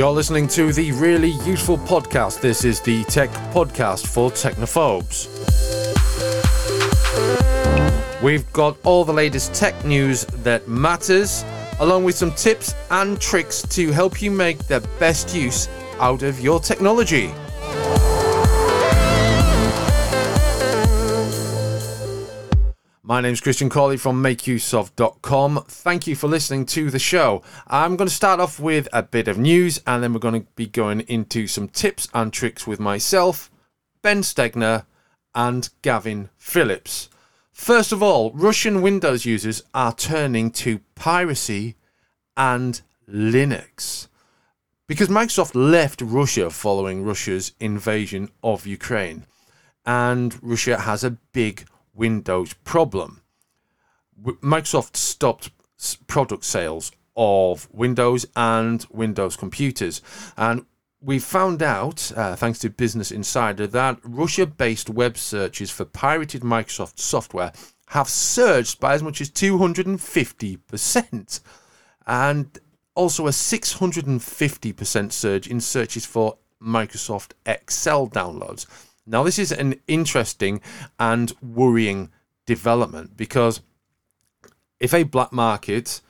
You're listening to the really useful podcast. This is the Tech Podcast for Technophobes. We've got all the latest tech news that matters, along with some tips and tricks to help you make the best use out of your technology. My name's Christian Cawley from MakeUseOf.com. Thank you for listening to the show. I'm going to start off with a bit of news and then we're going to be going into some tips and tricks with myself, Ben Stegner, and Gavin Phillips. First of all, Russian Windows users are turning to piracy and Linux. Because Microsoft left Russia following Russia's invasion of Ukraine, and Russia has a big Windows problem. Microsoft stopped product sales of Windows and Windows computers. And we found out, uh, thanks to Business Insider, that Russia based web searches for pirated Microsoft software have surged by as much as 250%. And also a 650% surge in searches for Microsoft Excel downloads. Now, this is an interesting and worrying development because if a black market,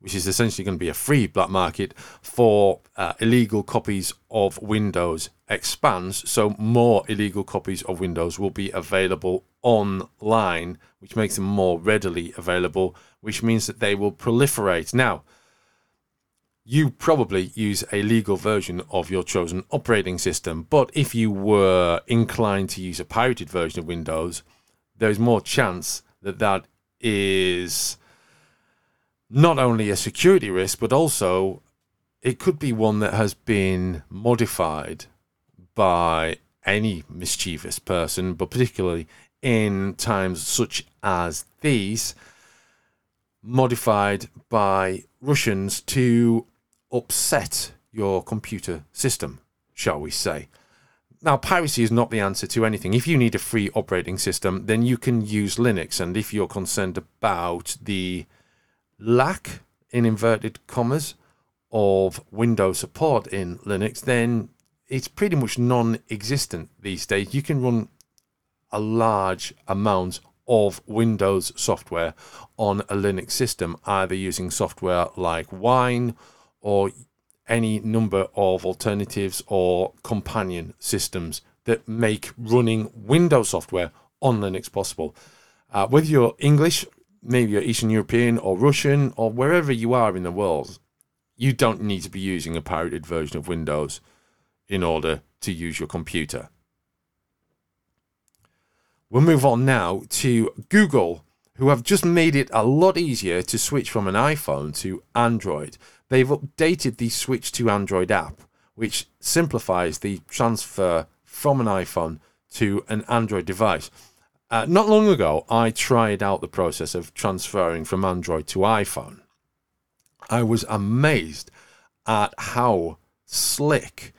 which is essentially going to be a free black market for uh, illegal copies of Windows, expands, so more illegal copies of Windows will be available online, which makes them more readily available, which means that they will proliferate. Now, you probably use a legal version of your chosen operating system. But if you were inclined to use a pirated version of Windows, there's more chance that that is not only a security risk, but also it could be one that has been modified by any mischievous person, but particularly in times such as these, modified by Russians to upset your computer system, shall we say. Now, piracy is not the answer to anything. If you need a free operating system, then you can use Linux. And if you're concerned about the lack, in inverted commas, of Windows support in Linux, then it's pretty much non existent these days. You can run a large amount of Windows software on a Linux system, either using software like Wine or any number of alternatives or companion systems that make running Windows software on Linux possible. Uh, whether you're English, maybe you're Eastern European or Russian or wherever you are in the world, you don't need to be using a pirated version of Windows in order to use your computer. We'll move on now to Google, who have just made it a lot easier to switch from an iPhone to Android they've updated the Switch to Android app, which simplifies the transfer from an iPhone to an Android device. Uh, not long ago, I tried out the process of transferring from Android to iPhone. I was amazed at how slick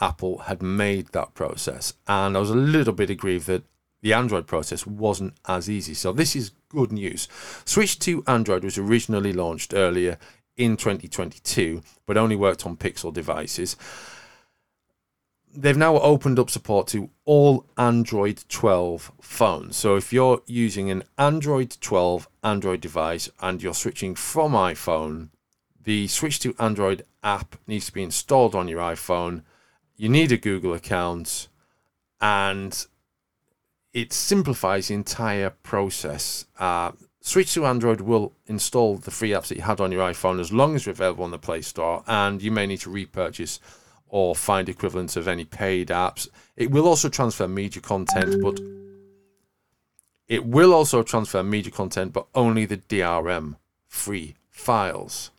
Apple had made that process, and I was a little bit aggrieved that the Android process wasn't as easy. So, this is good news. Switch to Android was originally launched earlier in 2022, but only worked on Pixel devices. They've now opened up support to all Android 12 phones. So if you're using an Android 12 Android device and you're switching from iPhone, the Switch to Android app needs to be installed on your iPhone. You need a Google account and it simplifies the entire process. Uh, Switch to Android will install the free apps that you had on your iPhone as long as they're available on the Play Store, and you may need to repurchase or find equivalents of any paid apps. It will also transfer media content, but it will also transfer media content, but only the DRM free files.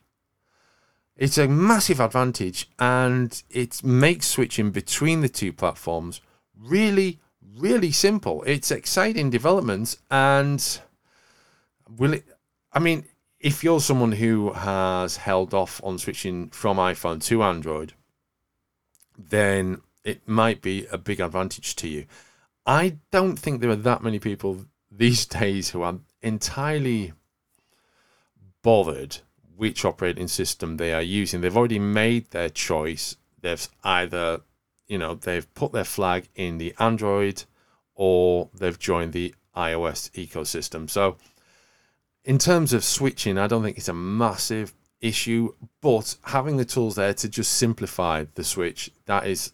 It's a massive advantage and it makes switching between the two platforms really, really simple. It's exciting developments and will it? I mean, if you're someone who has held off on switching from iPhone to Android, then it might be a big advantage to you. I don't think there are that many people these days who are entirely bothered which operating system they are using. They've already made their choice they've either, you know, they've put their flag in the Android or they've joined the iOS ecosystem. So, in terms of switching, I don't think it's a massive issue, but having the tools there to just simplify the switch, that is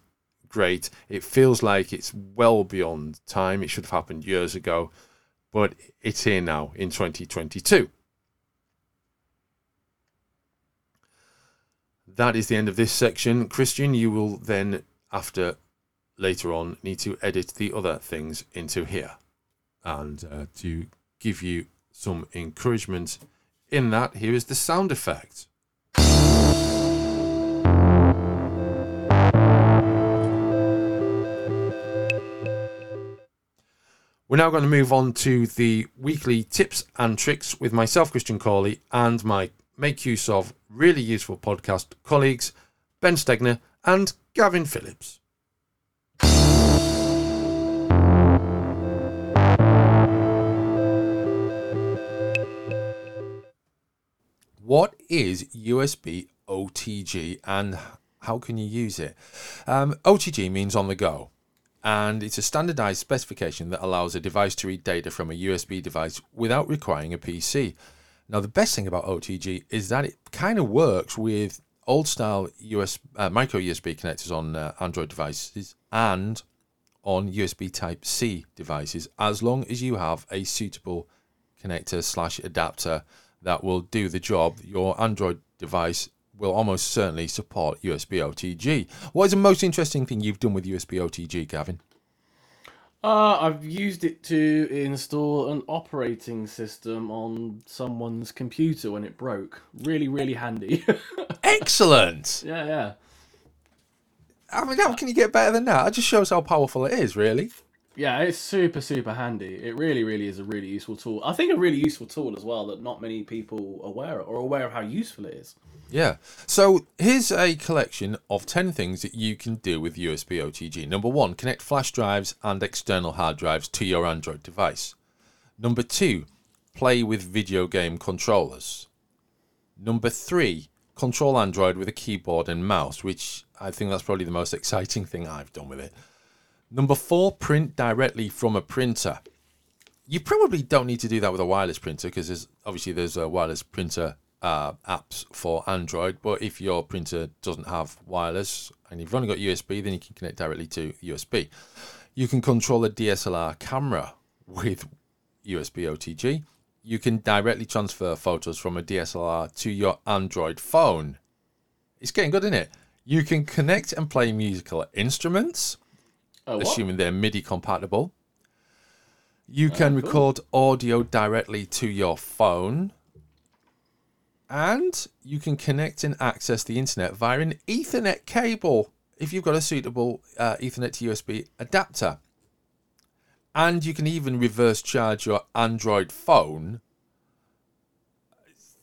great. It feels like it's well beyond time. It should have happened years ago, but it's here now in 2022. That is the end of this section. Christian, you will then, after later on, need to edit the other things into here. And uh, to give you some encouragement in that, here is the sound effect. We're now going to move on to the weekly tips and tricks with myself, Christian Cawley, and my make use of really useful podcast colleagues, Ben Stegner and Gavin Phillips. What is USB OTG and how can you use it? Um, OTG means on the go and it's a standardized specification that allows a device to read data from a USB device without requiring a PC. Now, the best thing about OTG is that it kind of works with old style US uh, micro USB connectors on uh, Android devices and on USB Type C devices, as long as you have a suitable connector slash adapter that will do the job. Your Android device will almost certainly support USB OTG. What is the most interesting thing you've done with USB OTG, Gavin? Uh, I've used it to install an operating system on someone's computer when it broke. Really, really handy. Excellent. yeah, yeah. I mean, how can you get better than that? It just shows how powerful it is, really. Yeah, it's super, super handy. It really, really is a really useful tool. I think a really useful tool as well that not many people are aware of, or aware of how useful it is. Yeah. So here's a collection of 10 things that you can do with USB OTG. Number one, connect flash drives and external hard drives to your Android device. Number two, play with video game controllers. Number three, control Android with a keyboard and mouse, which I think that's probably the most exciting thing I've done with it. Number four, print directly from a printer. You probably don't need to do that with a wireless printer because there's obviously there's a wireless printer uh, apps for Android. But if your printer doesn't have wireless and you've only got USB, then you can connect directly to USB. You can control a DSLR camera with USB OTG. You can directly transfer photos from a DSLR to your Android phone. It's getting good, isn't it? You can connect and play musical instruments, Oh, assuming they're MIDI compatible. You can cool. record audio directly to your phone. And you can connect and access the internet via an Ethernet cable if you've got a suitable uh, Ethernet to USB adapter. And you can even reverse charge your Android phone.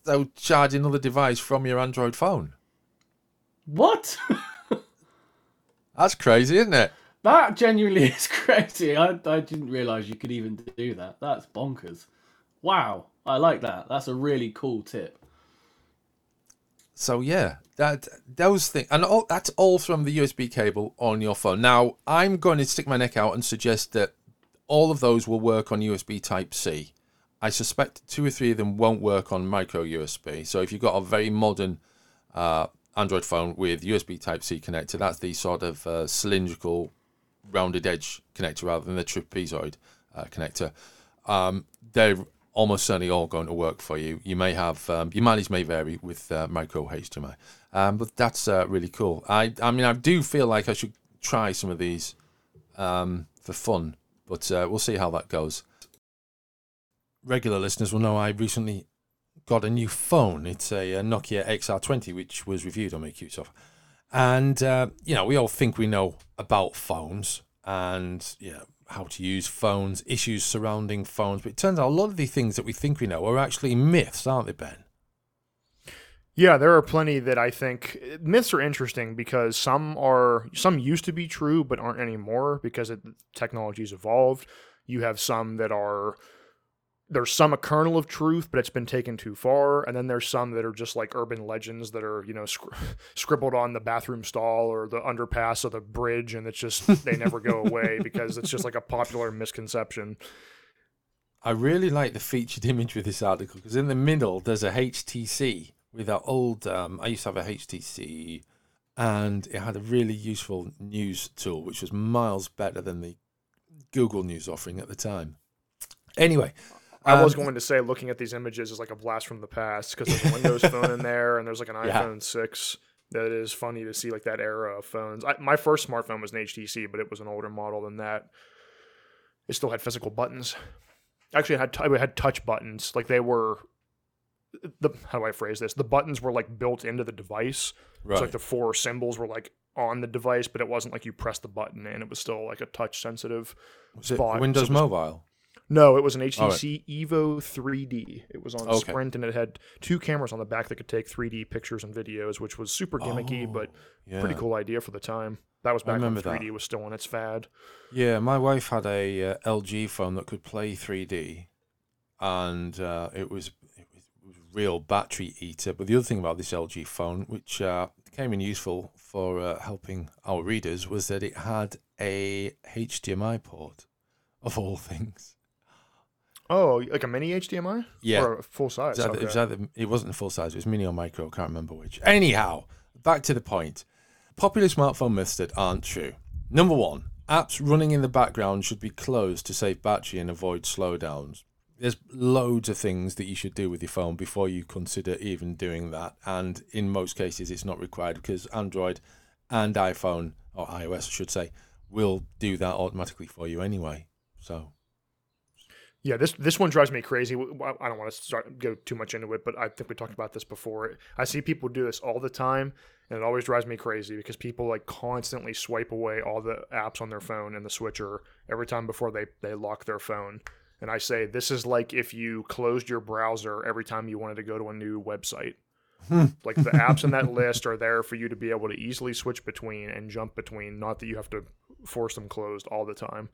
So, charge another device from your Android phone. What? That's crazy, isn't it? That genuinely is crazy. I, I didn't realize you could even do that. That's bonkers. Wow. I like that. That's a really cool tip. So yeah, that those things, and all, that's all from the USB cable on your phone. Now I'm going to stick my neck out and suggest that all of those will work on USB Type C. I suspect two or three of them won't work on micro USB. So if you've got a very modern uh, Android phone with USB Type C connector, that's the sort of uh, cylindrical, rounded edge connector rather than the trapezoid uh, connector. Um, they're almost certainly all going to work for you. You may have um, your mileage may vary with uh, micro HDMI, um, but that's uh, really cool. I I mean I do feel like I should try some of these um, for fun, but uh, we'll see how that goes. Regular listeners will know I recently got a new phone. It's a, a Nokia XR20, which was reviewed on my of. And, uh, you know, we all think we know about phones and, know, how to use phones, issues surrounding phones. But it turns out a lot of the things that we think we know are actually myths, aren't they, Ben? Yeah, there are plenty that I think myths are interesting because some are some used to be true but aren't anymore because it, technology's evolved. You have some that are there's some a kernel of truth, but it's been taken too far, and then there's some that are just like urban legends that are you know scri- scribbled on the bathroom stall or the underpass or the bridge, and it's just they never go away because it's just like a popular misconception. I really like the featured image with this article because in the middle there's a HTC with that old. Um, I used to have a HTC, and it had a really useful news tool, which was miles better than the Google News offering at the time. Anyway, I was um, going to say looking at these images is like a blast from the past because there's a Windows phone in there and there's like an Yeah. iPhone six. That is funny to see like that era of phones. I, my first smartphone was an HTC, but it was an older model than that. It still had physical buttons. Actually, it had t- it had touch buttons. Like they were the how do I phrase this? The buttons were like built into the device. right. So like the four symbols were like on the device, but it wasn't like you pressed the button and it was still like a touch sensitive. was it Windows so it was- Mobile? No, it was an All right. HTC Evo 3D. It was on Okay. Sprint and it had two cameras on the back that could take 3D pictures and videos, which was super gimmicky, but Oh, yeah. pretty cool idea for the time. That was back when 3D was still on its fad. Yeah, my wife had a uh, LG phone that could play 3D, and uh, it was it was a real battery eater. But the other thing about this LG phone, which uh, came in useful for uh, helping our readers, was that it had a HDMI port, of all things. Oh, like a mini HDMI? Yeah, Or a full size? It was, either, it, was either, it wasn't a full size. It was mini or micro. I can't remember which. Anyhow, back to the point. Popular smartphone myths that aren't true. Number one, apps running in the background should be closed to save battery and avoid slowdowns. There's loads of things that you should do with your phone before you consider even doing that. And in most cases, it's not required because Android and iPhone, or iOS, I should say, will do that automatically for you anyway. So, Yeah, this this one drives me crazy. I don't want to start go too much into it, but I think we talked about this before. I see people do this all the time, and it always drives me crazy because people like constantly swipe away all the apps on their phone and the switcher every time before they they lock their phone. And I say this is like if you closed your browser every time you wanted to go to a new website. Hmm. like the apps in that list are there for you to be able to easily switch between and jump between, not that you have to force them closed all the time.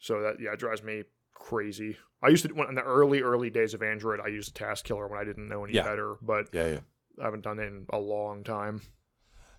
So that yeah, drives me crazy. I used to when in the early early days of Android, I used a task killer when I didn't know any Yeah. better, but yeah, yeah. I haven't done it in a long time.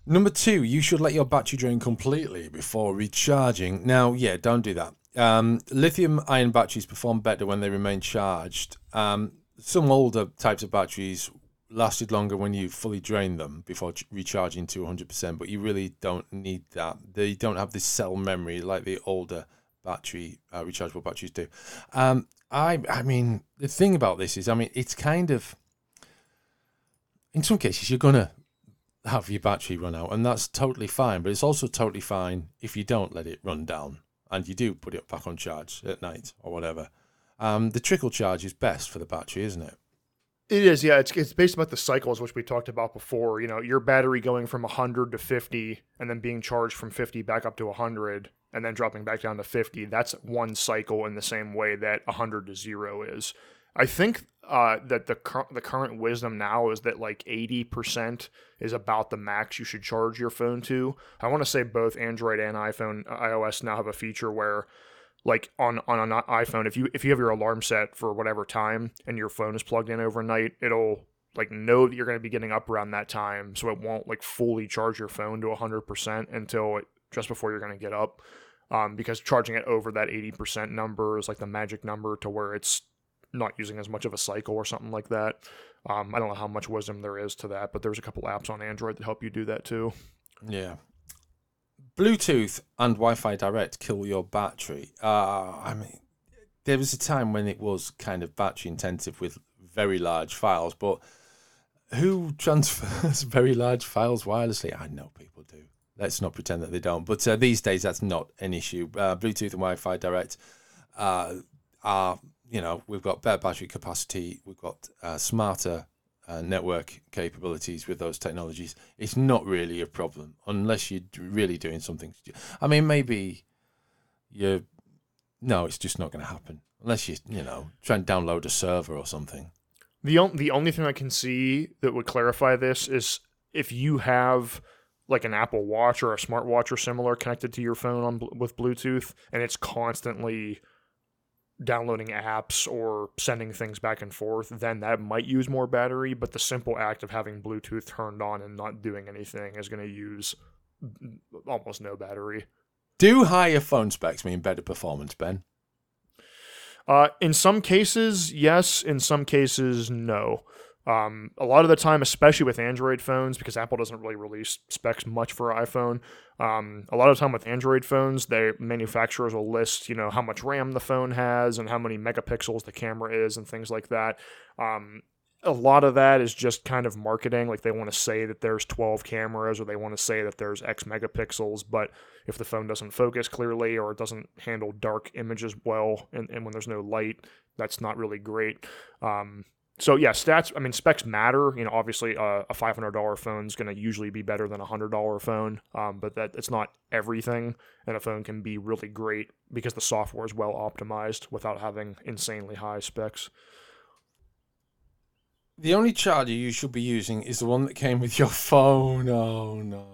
Number two, you should let your battery drain completely before recharging. Now, yeah, don't do that. Um, lithium ion batteries perform better when they remain charged. Um, some older types of batteries lasted longer when you fully drained them before ch- recharging to 100%, but you really don't need that. They don't have this cell memory like the older battery uh, rechargeable batteries do. Um, I, I mean, the thing about this is, I mean, it's kind of, in some cases, you're gonna have your battery run out, and that's totally fine. But it's also totally fine if you don't let it run down and you do put it back on charge at night or whatever. Um, the trickle charge is best for the battery, isn't it? It is, yeah. It's it's based about the cycles which we talked about before. You know, your battery going from hundred to fifty, and then being charged from fifty back up to hundred, and then dropping back down to fifty. That's one cycle in the same way that hundred to zero is. I think uh, that the cur- the current wisdom now is that like eighty percent is about the max you should charge your phone to. I want to say both Android and iPhone iOS now have a feature where like on on an iPhone, if you if you have your alarm set for whatever time and your phone is plugged in overnight, it'll like know that you're going to be getting up around that time, so it won't like fully charge your phone to 100% until it, just before you're going to get up. Um, because charging it over that 80% number is like the magic number to where it's not using as much of a cycle or something like that. Um, I don't know how much wisdom there is to that, but there's a couple apps on Android that help you do that too. Yeah. Bluetooth and Wi-Fi Direct kill your battery. Uh, I mean, there was a time when it was kind of battery intensive with very large files, but who transfers very large files wirelessly? I know people do. Let's not pretend that they don't. But uh, these days, that's not an issue. Uh, Bluetooth and Wi-Fi Direct uh, are, you know, we've got better battery capacity. We've got uh, smarter uh, network capabilities with those technologies. It's not really a problem unless you're really doing something. I mean, maybe you're. No, it's just not going to happen unless you, you know, try and download a server or something. The on, the only thing I can see that would clarify this is if you have like an Apple Watch or a smartwatch or similar connected to your phone on with Bluetooth, and it's constantly downloading apps or sending things back and forth, then that might use more battery. But the simple act of having Bluetooth turned on and not doing anything is going to use almost no battery. Do higher phone specs mean better performance, Ben? Uh, in some cases, yes. In some cases, no. Um, a lot of the time, especially with Android phones, because Apple doesn't really release specs much for iPhone. Um, a lot of time with Android phones, the manufacturers will list, you know, how much RAM the phone has and how many megapixels the camera is and things like that. Um, a lot of that is just kind of marketing. Like they want to say that there's 12 cameras or they want to say that there's X megapixels, but if the phone doesn't focus clearly or it doesn't handle dark images well and, and when there's no light, that's not really great. Um, so yeah, stats. I mean, specs matter. You know, obviously, uh, a five hundred dollar phone is going to usually be better than a hundred dollar phone, um, but that it's not everything. And a phone can be really great because the software is well optimized without having insanely high specs. The only charger you should be using is the one that came with your phone. Oh no.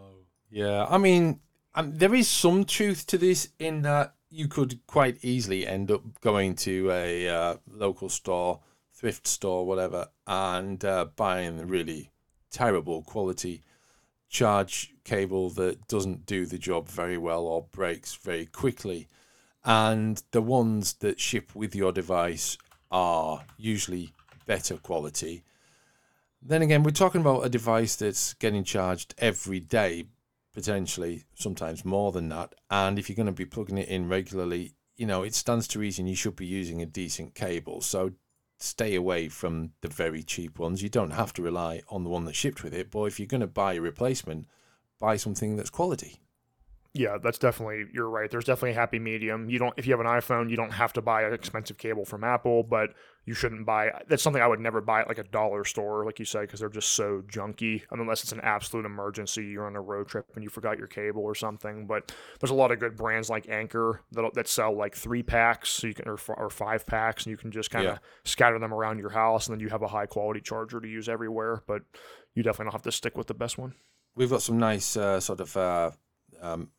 Yeah, I mean, um, there is some truth to this in that you could quite easily end up going to a uh, local store, thrift store, whatever, and uh, buying really terrible quality charge cable that doesn't do the job very well or breaks very quickly. And the ones that ship with your device are usually better quality. Then again, we're talking about a device that's getting charged every day, potentially, sometimes more than that. And if you're going to be plugging it in regularly, you know, it stands to reason you should be using a decent cable. So stay away from the very cheap ones. You don't have to rely on the one that shipped with it, but if you're going to buy a replacement, buy something that's quality. Yeah, that's definitely you're right. There's definitely a happy medium. You don't if you have an iPhone, you don't have to buy an expensive cable from Apple, but you shouldn't buy that's something I would never buy at like a dollar store, like you said, because they're just so junky. I mean, unless it's an absolute emergency, you're on a road trip and you forgot your cable or something. But there's a lot of good brands like Anker that, that sell like three packs, so you can or, or five packs, and you can just kind of yeah. scatter them around your house, and then you have a high quality charger to use everywhere. But you definitely don't have to stick with the best one. We've got some nice uh, sort of. Uh, um,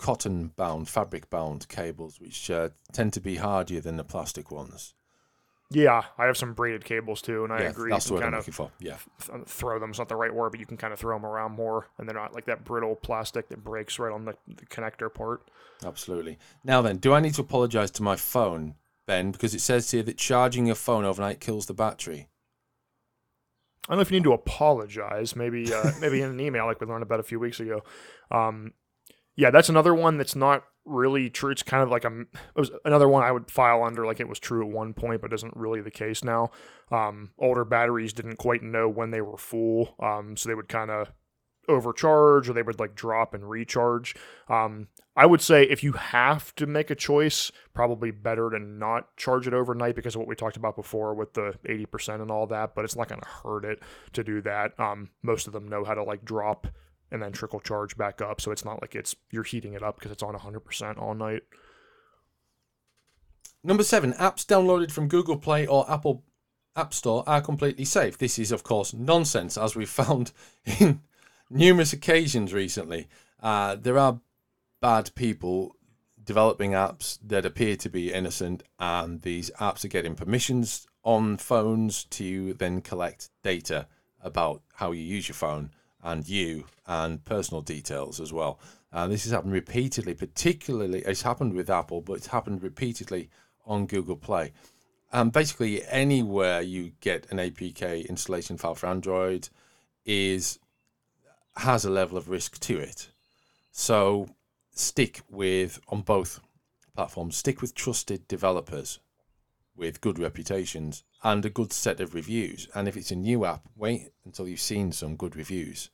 cotton bound, fabric bound cables, which uh, tend to be hardier than the plastic ones. Yeah, I have some braided cables too, and I yeah, agree. That's what I'm looking for. Yeah, th- throw them is not the right word, but you can kind of throw them around more, and they're not like that brittle plastic that breaks right on the, the connector part. Absolutely. Now then, do I need to apologise to my phone, Ben, because it says here that charging your phone overnight kills the battery? I don't know if you need to apologize. Maybe, uh, maybe in an email like we learned about a few weeks ago. Um, yeah, that's another one that's not really true. It's kind of like a another one I would file under like it was true at one point, but isn't really the case now. Um, older batteries didn't quite know when they were full, um, so they would kind of overcharge or they would like drop and recharge. Um, I would say if you have to make a choice, probably better to not charge it overnight because of what we talked about before with the 80% and all that, but it's not going to hurt it to do that. Um, most of them know how to like drop and then trickle charge back up. So it's not like it's you're heating it up because it's on 100% all night. Number seven, apps downloaded from Google Play or Apple App Store are completely safe. This is, of course, nonsense, as we've found in numerous occasions recently. Uh, there are bad people developing apps that appear to be innocent, and these apps are getting permissions on phones to then collect data about how you use your phone and you and personal details as well. Uh, this has happened repeatedly, particularly it's happened with Apple, but it's happened repeatedly on Google Play. Um, basically, anywhere you get an APK installation file for Android is has a level of risk to it. So stick with on both platforms. Stick with trusted developers with good reputations and a good set of reviews. And if it's a new app, wait until you've seen some good reviews.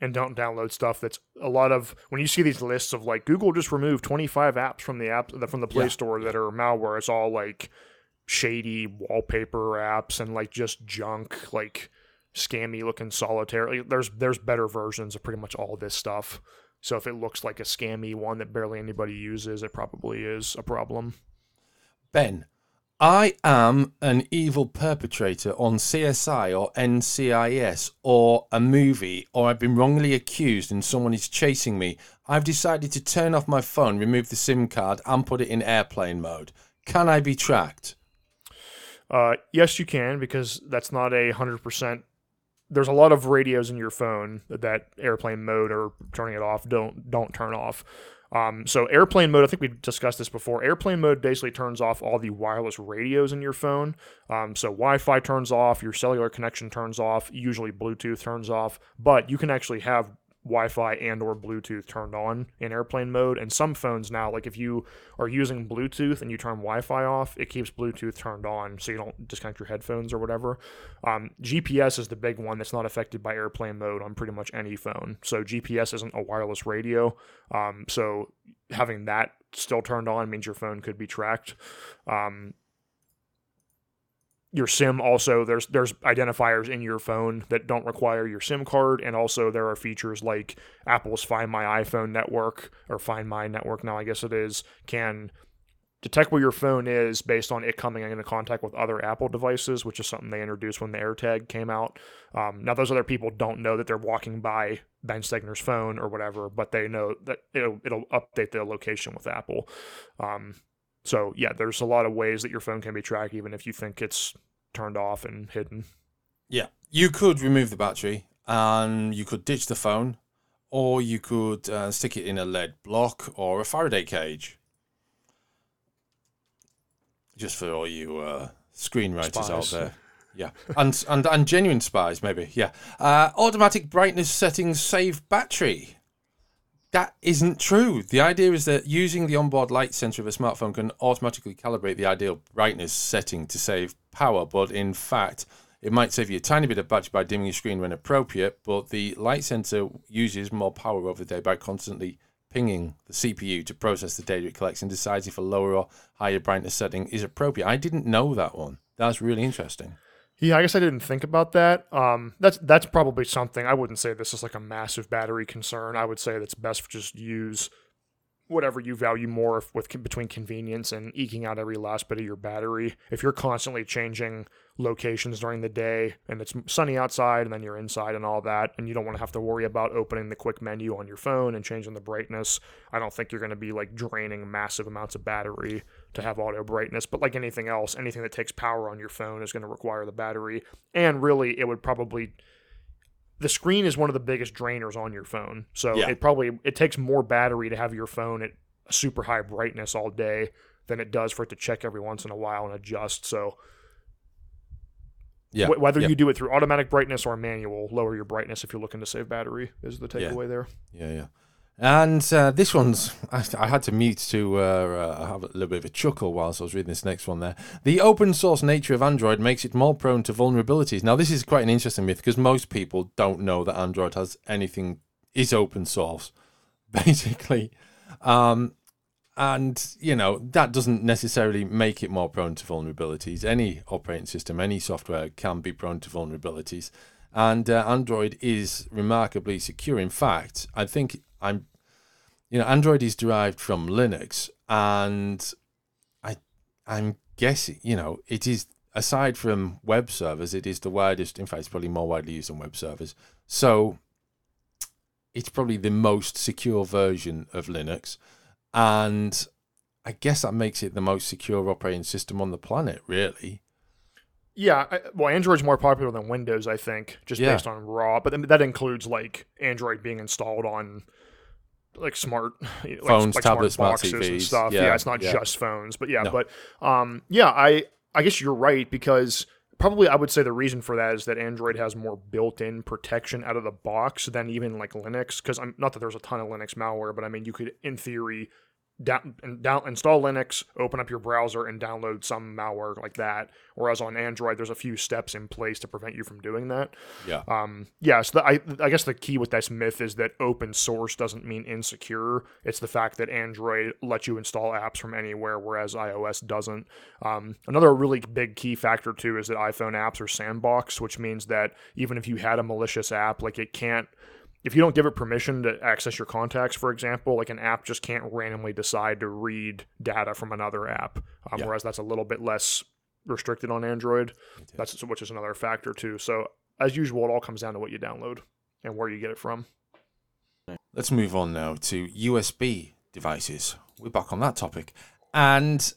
And don't download stuff that's a lot of when you see these lists of like Google just removed 25 apps from the app from the Play yeah. Store that are malware. It's all like shady wallpaper apps and like just junk, like scammy looking solitaire. There's there's better versions of pretty much all this stuff. So if it looks like a scammy one that barely anybody uses, it probably is a problem. Ben, I am an evil perpetrator on CSI or NCIS or a movie, or I've been wrongly accused and someone is chasing me. I've decided to turn off my phone, remove the SIM card, and put it in airplane mode. Can I be tracked? Uh, yes, you can because that's not a hundred percent. There's a lot of radios in your phone that, that airplane mode or turning it off don't don't turn off. Um, so airplane mode, I think we've discussed this before. Airplane mode basically turns off all the wireless radios in your phone. Um, so Wi-Fi turns off, your cellular connection turns off, usually Bluetooth turns off, but you can actually have Wi-Fi and or Bluetooth turned on in airplane mode. And some phones now, like if you are using Bluetooth and you turn Wi-Fi off, it keeps Bluetooth turned on, so you don't disconnect your headphones or whatever. Um, GPS is the big one that's not affected by airplane mode on pretty much any phone. So GPS isn't a wireless radio, um, so having that still turned on means your phone could be tracked. Um, your SIM also there's there's identifiers in your phone that don't require your SIM card, and also there are features like Apple's Find My iPhone network or Find My network now I guess it is can detect where your phone is based on it coming into contact with other Apple devices, which is something they introduced when the AirTag came out. Um, now those other people don't know that they're walking by Ben Stegner's phone or whatever, but they know that it'll it'll update the location with Apple. Um, so yeah, there's a lot of ways that your phone can be tracked, even if you think it's turned off and hidden. Yeah. You could remove the battery and you could ditch the phone, or you could uh, stick it in a lead block or a Faraday cage. Just for all you uh, screenwriters Spies. out there. Yeah. And, and, and genuine spies, maybe. Yeah. Uh, automatic brightness settings save battery. That isn't true. The idea is that using the onboard light sensor of a smartphone can automatically calibrate the ideal brightness setting to save power, but in fact, it might save you a tiny bit of battery by dimming your screen when appropriate, but the light sensor uses more power over the day by constantly pinging the CPU to process the data it collects and decides if a lower or higher brightness setting is appropriate. I didn't know that one. That's really interesting. Yeah, I guess I didn't think about that. Um, that's that's probably something I wouldn't say this is like a massive battery concern. I would say that's best just use whatever you value more with between convenience and eking out every last bit of your battery. If you're constantly changing locations during the day and it's sunny outside and then you're inside and all that, and you don't want to have to worry about opening the quick menu on your phone and changing the brightness, I don't think you're going to be like draining massive amounts of battery to have auto brightness. But like anything else, anything that takes power on your phone is going to require the battery. And really, it would probably the screen is one of the biggest drainers on your phone. So Yeah. it probably it takes more battery to have your phone at a super high brightness all day than it does for it to check every once in a while and adjust. So Yeah. wh- whether yeah. you do it through automatic brightness or manual, lower your brightness if you're looking to save battery is the Yeah. takeaway there. Yeah, yeah. And uh, this one's, I, I had to mute to uh, uh, have a little bit of a chuckle whilst I was reading this next one there. The open source nature of Android makes it more prone to vulnerabilities. Now, this is quite an interesting myth because most people don't know that Android has anything, is open source, basically. Um, and, you know, that doesn't necessarily make it more prone to vulnerabilities. Any operating system, any software can be prone to vulnerabilities and uh, Android is remarkably secure. In fact, I think I'm, you know, Android is derived from Linux, and I, I'm guessing, you know, it is aside from web servers, it is the widest. In fact, it's probably more widely used than web servers. So, it's probably the most secure version of Linux, and I guess that makes it the most secure operating system on the planet, really. Yeah, I, well, Android's more popular than Windows, I think, just Yeah. based on raw. But that includes like Android being installed on like smart like, Phones, like tablets, smart boxes and TVs. stuff. Yeah, Yeah, it's not yeah. just phones, but yeah, No. but um, yeah, I I guess you're right because probably I would say the reason for that is that Android has more built-in protection out of the box than even like Linux. Because I'm not that there's a ton of Linux malware, but I mean you could in theory down, down install Linux, open up your browser, and download some malware like that. Whereas on Android, there's a few steps in place to prevent you from doing that. Yeah. Um, yeah, so the, I, I guess the key with this myth is that open source doesn't mean insecure. It's the fact that Android lets you install apps from anywhere, whereas iOS doesn't. Um, another really big key factor too is that iPhone apps are sandboxed, which means that even if you had a malicious app, like it can't. If you don't give it permission to access your contacts, for example, like an app just can't randomly decide to read data from another app, um, Yeah. whereas that's a little bit less restricted on Android. That's which is another factor too. So as usual, it all comes down to what you download and where you get it from. Let's move on now to USB devices. We're back on that topic. And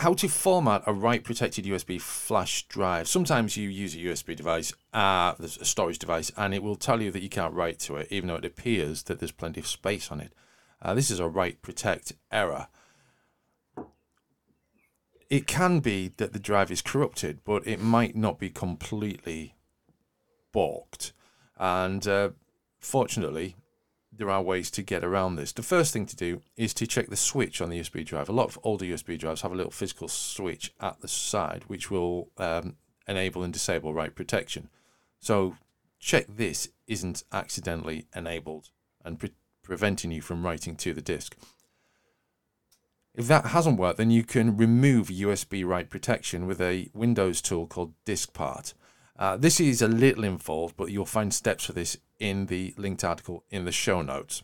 how to format a write protected USB flash drive. Sometimes you use a USB device, uh, a storage device, and it will tell you that you can't write to it, even though it appears that there's plenty of space on it. Uh, this is a write protect error. It can be that the drive is corrupted, but it might not be completely balked. And uh, fortunately, there are ways to get around this. The first thing to do is to check the switch on the USB drive. A lot of older USB drives have a little physical switch at the side which will um, enable and disable write protection. So check this isn't accidentally enabled and pre- preventing you from writing to the disk. If that hasn't worked, then you can remove USB write protection with a Windows tool called DiskPart. Uh, this is a little involved, but you'll find steps for this in the linked article in the show notes.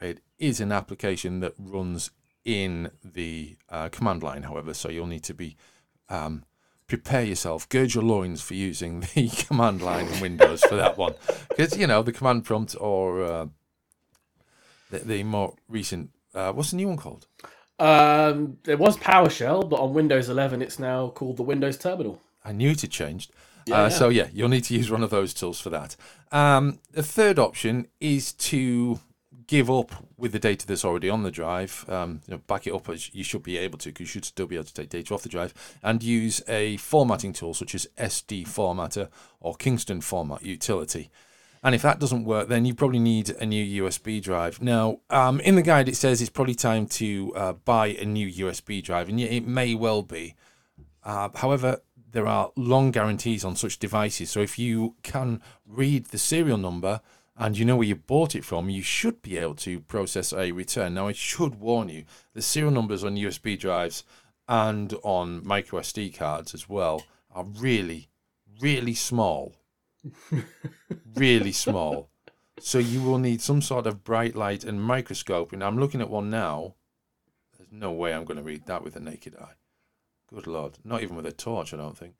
It is an application that runs in the uh, command line, however, so you'll need to be um, prepare yourself, gird your loins for using the command line in Windows for that one, because you know the command prompt or uh, the, the, more recent. Uh, what's the new one called? Um, it was PowerShell, but on Windows 11, it's now called the Windows Terminal. I knew it had changed. Yeah, uh, yeah. So yeah, you'll need to use one of those tools for that. Um, the third option is to give up with the data that's already on the drive. Um, you know, back it up as you should be able to, because you should still be able to take data off the drive, and use a formatting tool such as SD Formatter or Kingston Format Utility. And if that doesn't work, then you probably need a new USB drive. Now, um, in the guide, it says it's probably time to uh, buy a new USB drive, and it may well be. Uh, however, there are long guarantees on such devices. So if you can read the serial number and you know where you bought it from, you should be able to process a return. Now, I should warn you, the serial numbers on USB drives and on micro SD cards as well are really, really small. really small. So you will need some sort of bright light and microscope. And I'm looking at one now. There's no way I'm going to read that with a naked eye. Good lord, not even with a torch, I don't think.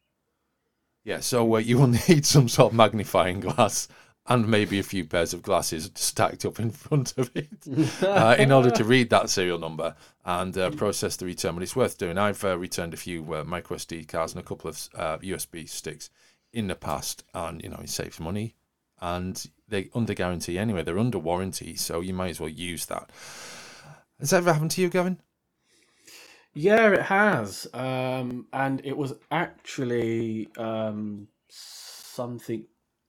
Yeah, so uh, you will need some sort of magnifying glass and maybe a few pairs of glasses stacked up in front of it uh, in order to read that serial number and uh, process the return. But it's worth doing. I've uh, returned a few uh, micro SD cards and a couple of USB uh, sticks in the past, and you know it saves money. And they under guarantee anyway; they're under warranty, so you might as well use that. Has that ever happened to you, Gavin? Yeah, it has. Um, and it was actually um, something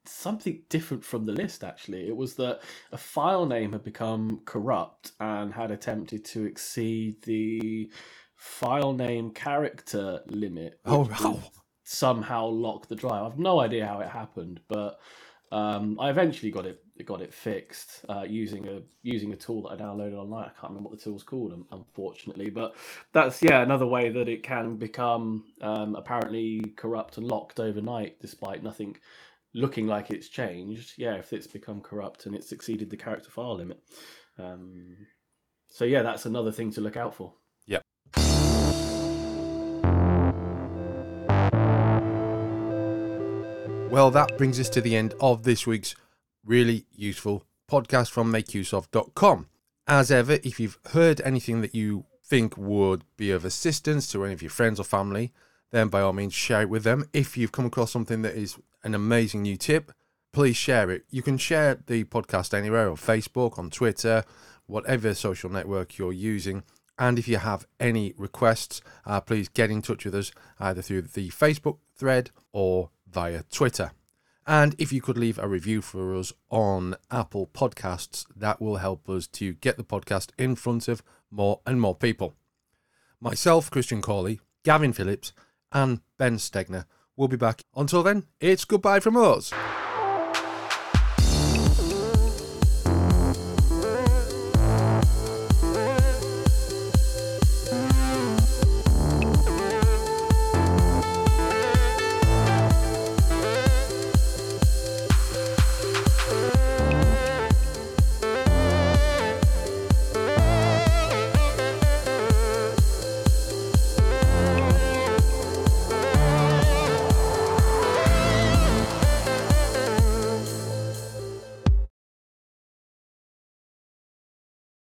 something different from the list actually. It was that a file name had become corrupt and had attempted to exceed the file name character limit oh wow. somehow lock the drive. I've no idea how it happened but um, i eventually got it got it fixed uh, using a using a tool that I downloaded online. I can't remember what the tool's called, unfortunately. But that's yeah another way that it can become um, apparently corrupt and locked overnight, despite nothing looking like it's changed. Yeah, if it's become corrupt and it's exceeded the character file limit. Um, so yeah, that's another thing to look out for. Well, that brings us to the end of this week's really useful podcast from makeuseof.com. As ever, if you've heard anything that you think would be of assistance to any of your friends or family, then by all means share it with them. If you've come across something that is an amazing new tip, please share it. You can share the podcast anywhere on Facebook, on Twitter, whatever social network you're using. And if you have any requests, uh, please get in touch with us either through the Facebook thread or via Twitter. And if you could leave a review for us on Apple Podcasts, that will help us to get the podcast in front of more and more people. Myself, Christian Cawley, Gavin Phillips, and Ben Stegner will be back. Until then, it's goodbye from us.